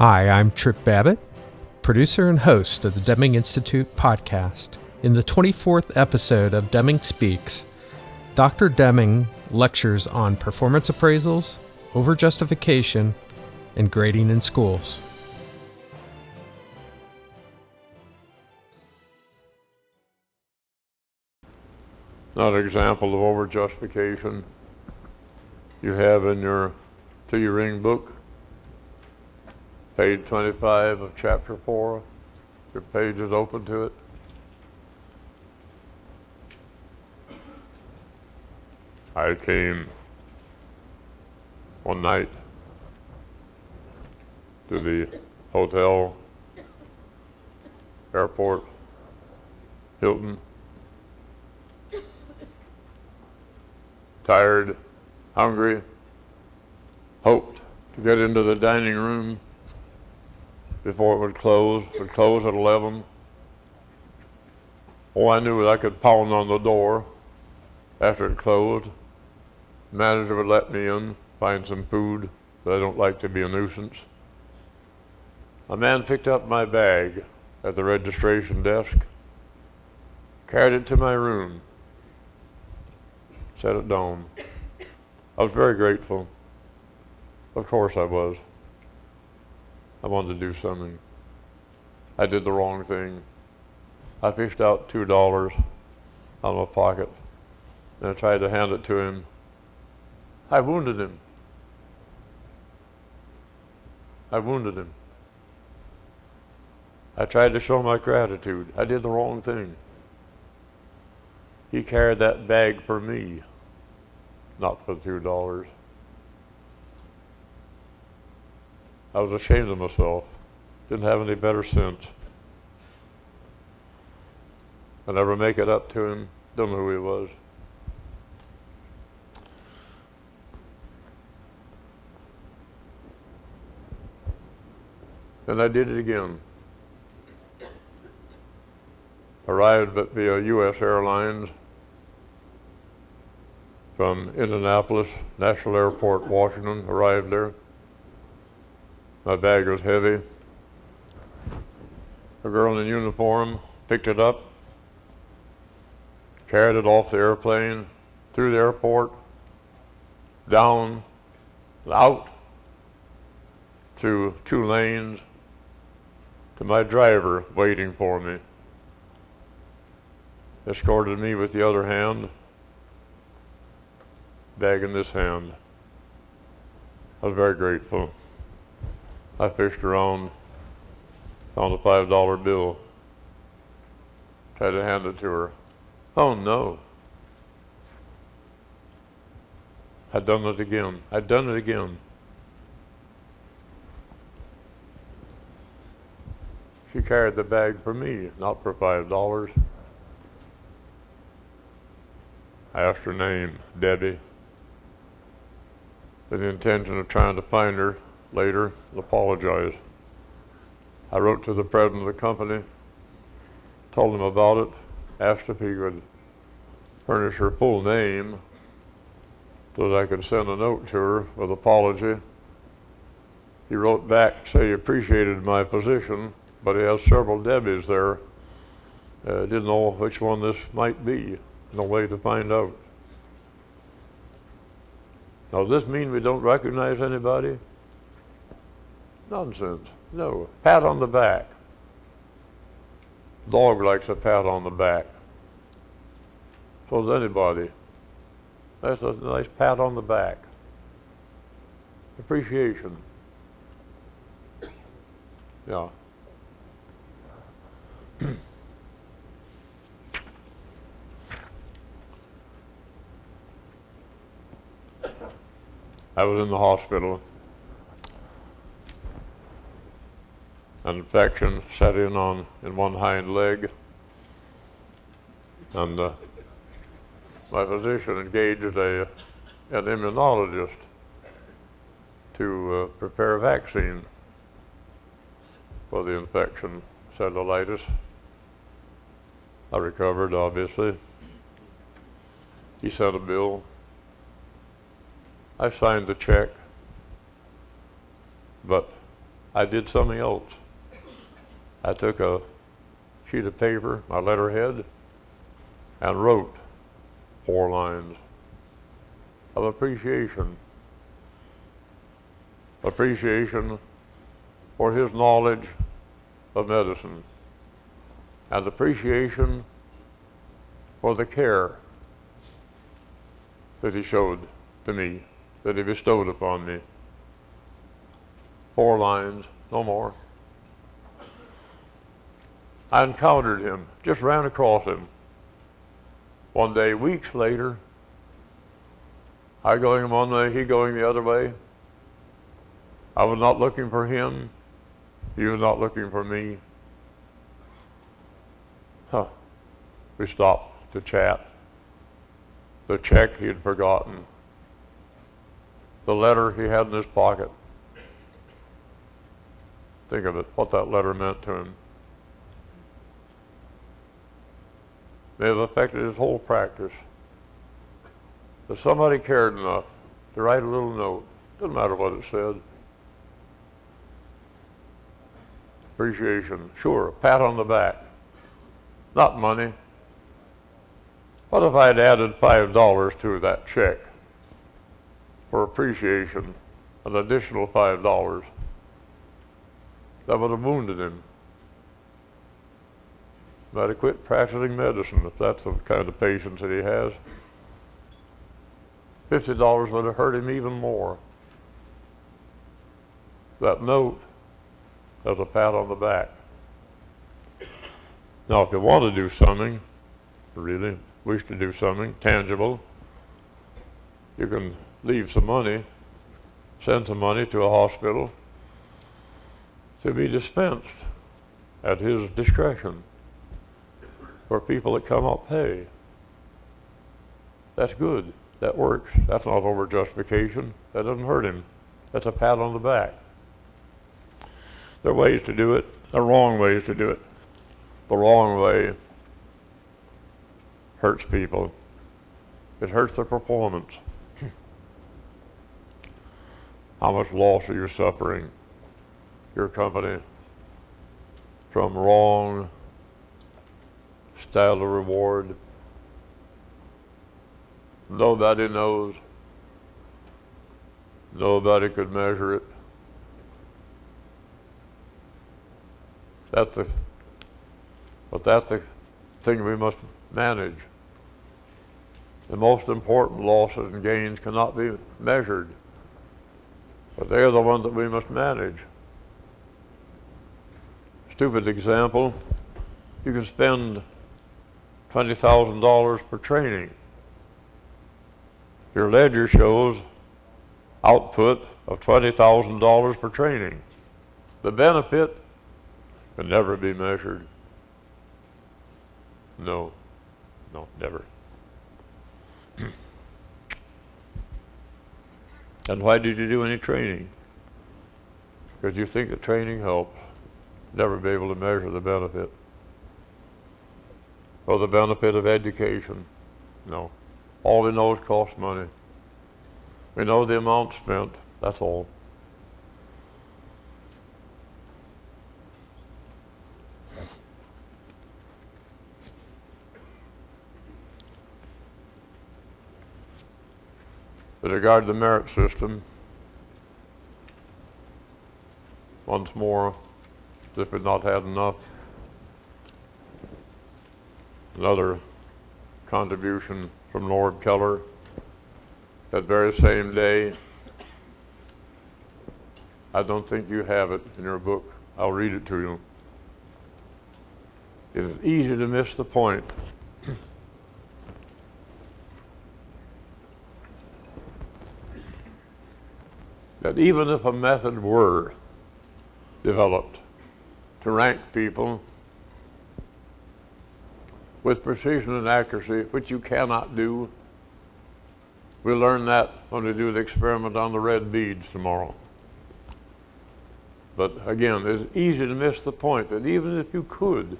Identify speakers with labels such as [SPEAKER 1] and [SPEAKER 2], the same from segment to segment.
[SPEAKER 1] Hi, I'm Tripp Babbitt, producer and host of the Deming Institute podcast. In the 24th episode of Deming Speaks, Dr. Deming lectures on performance appraisals, overjustification, and grading in schools.
[SPEAKER 2] Another example of overjustification you have in your to your ring book, page 25 of chapter 4. Your page is open to it. I came one night to the hotel, airport, Hilton, tired, hungry, hoped to get into the dining room before it would close. It would close at 11. All I knew was I could pound on the door after it closed. Manager would let me in, find some food, but I don't like to be a nuisance. A man picked up my bag at the registration desk, carried it to my room, set it down. I was very grateful. Of course I was. I wanted to do something. I did the wrong thing. I fished out two dollars out of my pocket and I tried to hand it to him. I wounded him. I wounded him. I tried to show my gratitude. I did the wrong thing. He carried that bag for me, not for two dollars. I was ashamed of myself. Didn't have any better sense. I never make it up to him. Don't know who he was. And I did it again. Arrived at via U.S. Airlines from Indianapolis National Airport, Washington. Arrived there. My bag was heavy. A girl in uniform picked it up, carried it off the airplane, through the airport, down, out, through two lanes, to my driver waiting for me. Escorted me with the other hand, bag in this hand. I was very grateful. I fished around, found a five dollar bill, tried to hand it to her. Oh no. I'd done it again. I'd done it again. She carried the bag for me, not for five dollars. I asked her name, Debbie, with the intention of trying to find her later, apologize. I wrote to the president of the company, told him about it, asked if he could furnish her full name so that I could send a note to her with apology. He wrote back say he appreciated my position, but he has several Debbies there. Uh, didn't know which one this might be. No way to find out. Now, does this mean we don't recognize anybody? Nonsense. No. Pat on the back. Dog likes a pat on the back. So does anybody. That's a nice pat on the back. Appreciation. Yeah. I was in the hospital. An infection set in on in one hind leg, and uh, my physician engaged a an immunologist to uh, prepare a vaccine for the infection, cellulitis. I recovered, obviously. He sent a bill. I signed the check, but I did something else. I took a sheet of paper, my letterhead, and wrote four lines of appreciation. Appreciation for his knowledge of medicine and appreciation for the care that he showed to me, that he bestowed upon me. Four lines, no more. I encountered him, just ran across him. One day, weeks later, I going one way, he going the other way. I was not looking for him. He was not looking for me. Huh. We stopped to chat. The check he had forgotten. The letter he had in his pocket. Think of it, what that letter meant to him. May have affected his whole practice. If somebody cared enough to write a little note, doesn't matter what it said. Appreciation, sure, a pat on the back. Not money. What if I'd added five dollars to that check for appreciation, an additional five dollars? That would have wounded him. Have quit practicing medicine if that's the kind of patients that he has. Fifty dollars would have hurt him even more. That note as a pat on the back. Now, if you want to do something, really wish to do something tangible, you can leave some money, send some money to a hospital, to be dispensed at his discretion for people that come up pay. That's good. That works. That's not over justification. That doesn't hurt him. That's a pat on the back. There are ways to do it. There are wrong ways to do it. The wrong way hurts people. It hurts their performance. How much loss are you suffering? your company from wrong style of reward. Nobody knows. Nobody could measure it. That's the, but that's the thing we must manage. The most important losses and gains cannot be measured, but they are the ones that we must manage stupid example, you can spend $20,000 per training. Your ledger shows output of $20,000 per training. The benefit can never be measured. No, no, never. and why did you do any training? Because you think the training helps never be able to measure the benefit. Or the benefit of education. No. All we know is cost money. We know the amount spent. That's all. With regard to the merit system, once more, if we'd not had enough. Another contribution from Lord Keller that very same day. I don't think you have it in your book. I'll read it to you. It is easy to miss the point. that even if a method were developed to rank people with precision and accuracy, which you cannot do. We'll learn that when we do the experiment on the red beads tomorrow. But again, it's easy to miss the point that even if you could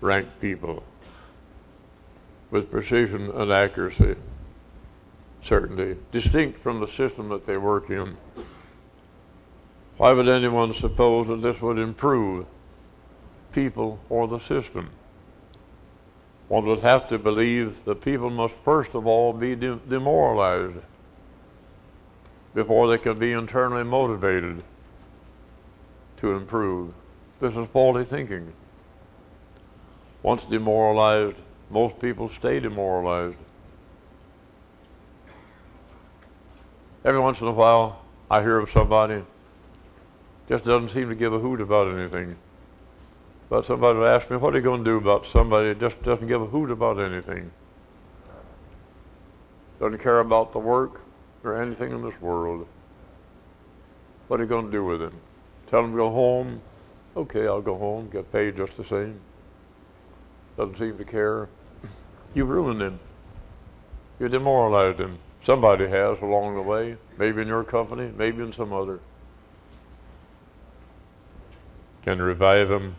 [SPEAKER 2] rank people with precision and accuracy, certainty, distinct from the system that they work in, Why would anyone suppose that this would improve people or the system? One would have to believe that people must first of all be de demoralized before they can be internally motivated to improve. This is faulty thinking. Once demoralized, most people stay demoralized. Every once in a while, I hear of somebody just doesn't seem to give a hoot about anything. But somebody would ask me, what are you going to do about somebody that just doesn't give a hoot about anything? Doesn't care about the work or anything in this world. What are you going to do with him? Tell him to go home? Okay, I'll go home, get paid just the same. Doesn't seem to care. You ruined him. You demoralized him. Somebody has along the way, maybe in your company, maybe in some other. Can revive him?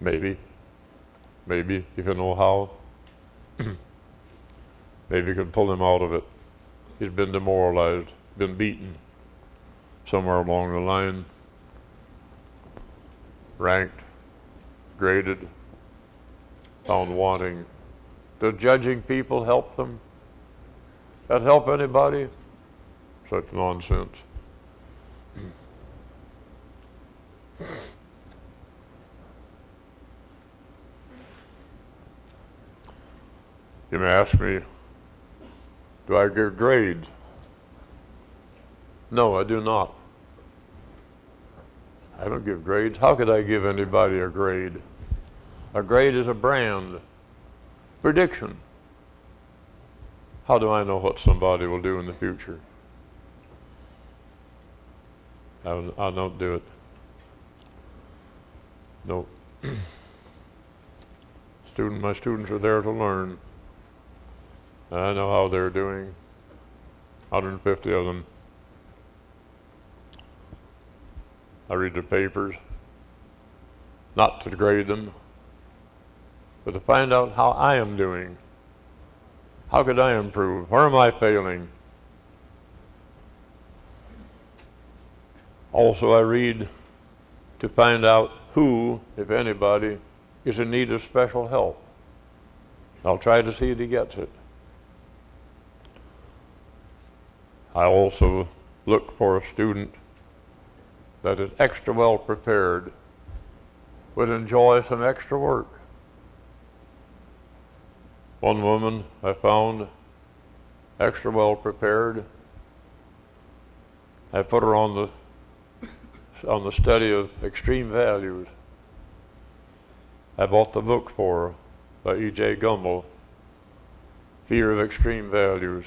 [SPEAKER 2] Maybe. Maybe, if you know how. maybe you can pull him out of it. He's been demoralized, been beaten somewhere along the line, ranked, graded, found wanting. Does judging people help them? That help anybody? Such nonsense. You may ask me, do I give grades? No, I do not. I don't give grades. How could I give anybody a grade? A grade is a brand. Prediction. How do I know what somebody will do in the future? I, I don't do it. No. Student, my students are there to learn. I know how they're doing. 150 of them. I read the papers, not to grade them, but to find out how I am doing. How could I improve? Where am I failing? Also, I read to find out who, if anybody, is in need of special help. I'll try to see that he gets it. I also look for a student that is extra well prepared, would enjoy some extra work. One woman I found extra well prepared. I put her on the on the study of extreme values. I bought the book for her by E.J. Gumbel, Theory of Extreme Values.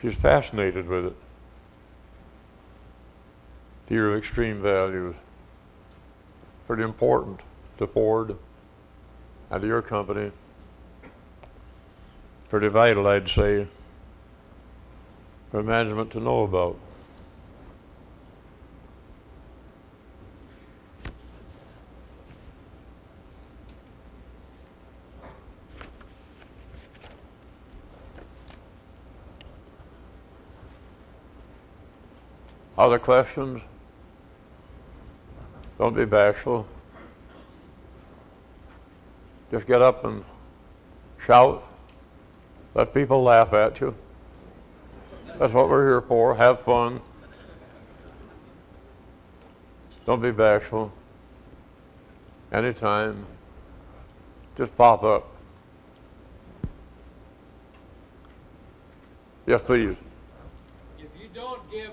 [SPEAKER 2] She's fascinated with it. Theory of extreme values. Pretty important to Ford and to your company. Pretty vital, I'd say, for management to know about. Other questions? Don't be bashful. Just get up and shout. Let people laugh at you. That's what we're here for. Have fun. Don't be bashful. Anytime. Just pop up. Yes, please.
[SPEAKER 3] If you don't give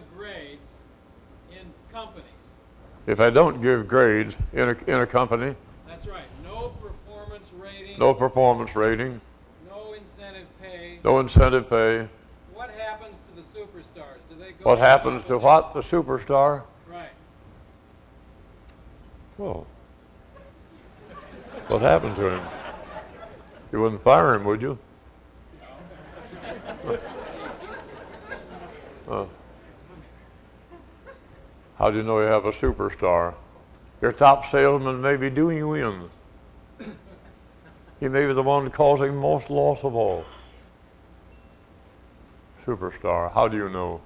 [SPEAKER 2] If I don't give grades in a, in a company,
[SPEAKER 3] that's right, no performance rating,
[SPEAKER 2] no performance rating,
[SPEAKER 3] no incentive pay,
[SPEAKER 2] no incentive pay,
[SPEAKER 3] what happens to the superstars? Do they go
[SPEAKER 2] what happens to what? The superstar?
[SPEAKER 3] Right.
[SPEAKER 2] Well, what happened to him? You wouldn't fire him, would you? Uh, how do you know you have a superstar? Your top salesman may be doing you in. He may be the one causing most loss of all. Superstar, how do you know?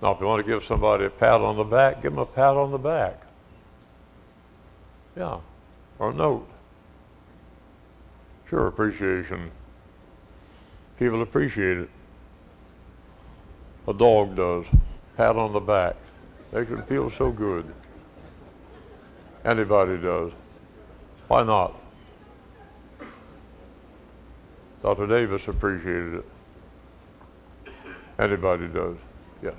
[SPEAKER 2] Now, if you want to give somebody a pat on the back, give them a pat on the back. Yeah, or a note. Sure, appreciation. People appreciate it. A dog does. Pat on the back. Makes them feel so good. Anybody does. Why not? Dr. Davis appreciated it. Anybody does. Yes.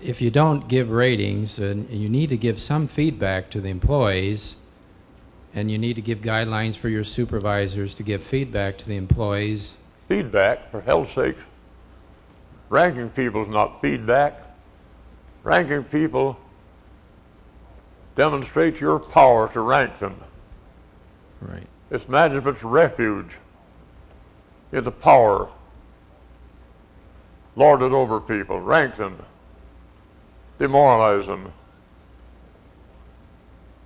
[SPEAKER 4] If you don't give ratings, and you need to give some feedback to the employees, and you need to give guidelines for your supervisors to give feedback to the employees.
[SPEAKER 2] Feedback, for hell's sake. Ranking people is not feedback. Ranking people demonstrates your power to rank them.
[SPEAKER 4] Right.
[SPEAKER 2] It's management's refuge into power. Lord it over people, rank them, demoralize them.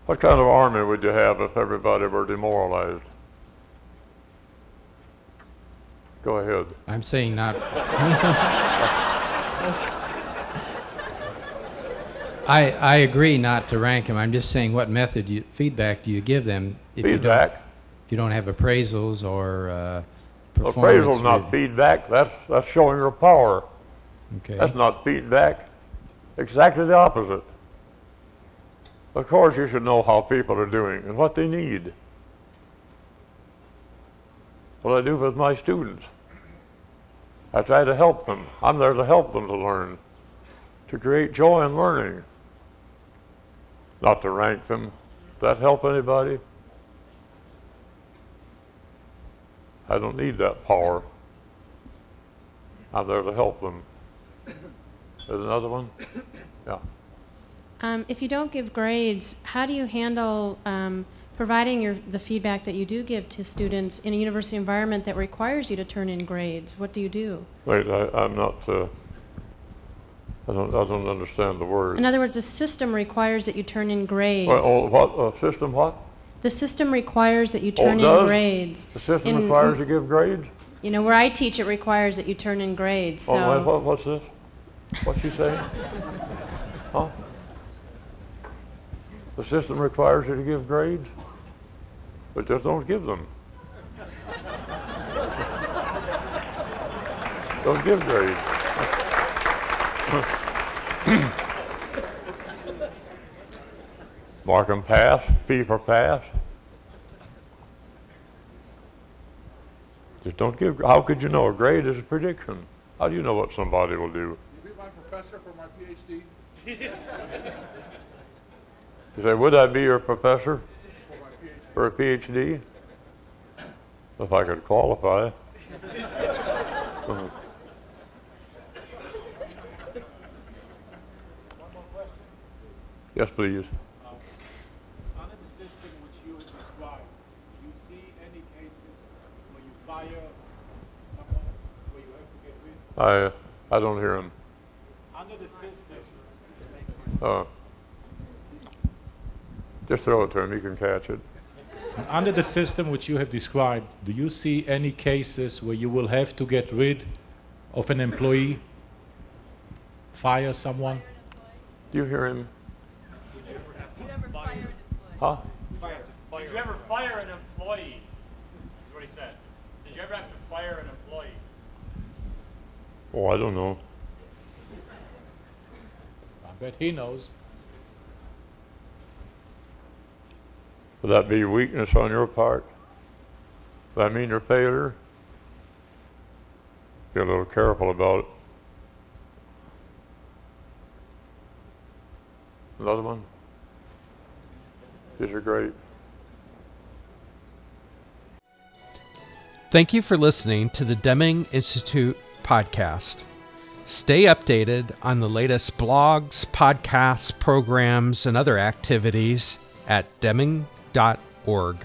[SPEAKER 2] What kind of army would you have if everybody were demoralized? Go ahead.
[SPEAKER 4] I'm saying not. I, I agree not to rank them. I'm just saying what method you, feedback do you give them if you don't
[SPEAKER 2] Feedback.
[SPEAKER 4] if you don't have appraisals or uh, performance?
[SPEAKER 2] Appraisal is not feedback. That's, that's showing your power.
[SPEAKER 4] Okay.
[SPEAKER 2] That's not feedback. Exactly the opposite. Of course, you should know how people are doing and what they need. What I do with my students. I try to help them. I'm there to help them to learn, to create joy in learning, not to rank them. Does that help anybody? I don't need that power. I'm there to help them. There's another one? Yeah.
[SPEAKER 5] Um, if you don't give grades, how do you handle um, providing your, the feedback that you do give to students in a university environment that requires you to turn in grades? What do you do?
[SPEAKER 2] Wait, I, I'm not, uh, I don't, I don't understand the word.
[SPEAKER 5] In other words, the system requires that you turn in grades.
[SPEAKER 2] Well, oh, what, uh, system what?
[SPEAKER 5] the system requires that you
[SPEAKER 2] Oh,
[SPEAKER 5] turn
[SPEAKER 2] does?
[SPEAKER 5] in grades.
[SPEAKER 2] The system
[SPEAKER 5] In-
[SPEAKER 2] requires you to give grades?
[SPEAKER 5] You know, where I teach, it requires that you turn in grades. So
[SPEAKER 2] Oh, wait, what, what's this? What's she saying? Huh? The system requires you to give grades? But just don't give them. Don't give grades. Mark them pass, P for pass. Just don't give, how could you know? A grade is a prediction. How do you know what somebody will do?
[SPEAKER 6] You be my professor for my PhD?
[SPEAKER 2] You say, would I be your professor
[SPEAKER 6] For my PhD.
[SPEAKER 2] for a PhD? If I could qualify. Yes, please.
[SPEAKER 7] Under the system which you described, do you see any cases where you fire someone where you have to get rid?
[SPEAKER 2] I, I don't hear him.
[SPEAKER 7] Under the system,
[SPEAKER 2] Uh, just throw it to him, he can catch it.
[SPEAKER 8] Under the system which you have described, do you see any cases where you will have to get rid of an employee, fire someone?
[SPEAKER 2] Do you hear him? Huh?
[SPEAKER 9] Did you ever fire an employee? That's what he said. Did you ever have to fire an employee?
[SPEAKER 2] Oh, I don't know.
[SPEAKER 8] I bet he knows.
[SPEAKER 2] Would that be weakness on your part? That mean you're failure? Be a little careful about it. Another one? These are great.
[SPEAKER 1] Thank you for listening to the Deming Institute podcast. Stay updated on the latest blogs, podcasts, programs, and other activities at deming.org.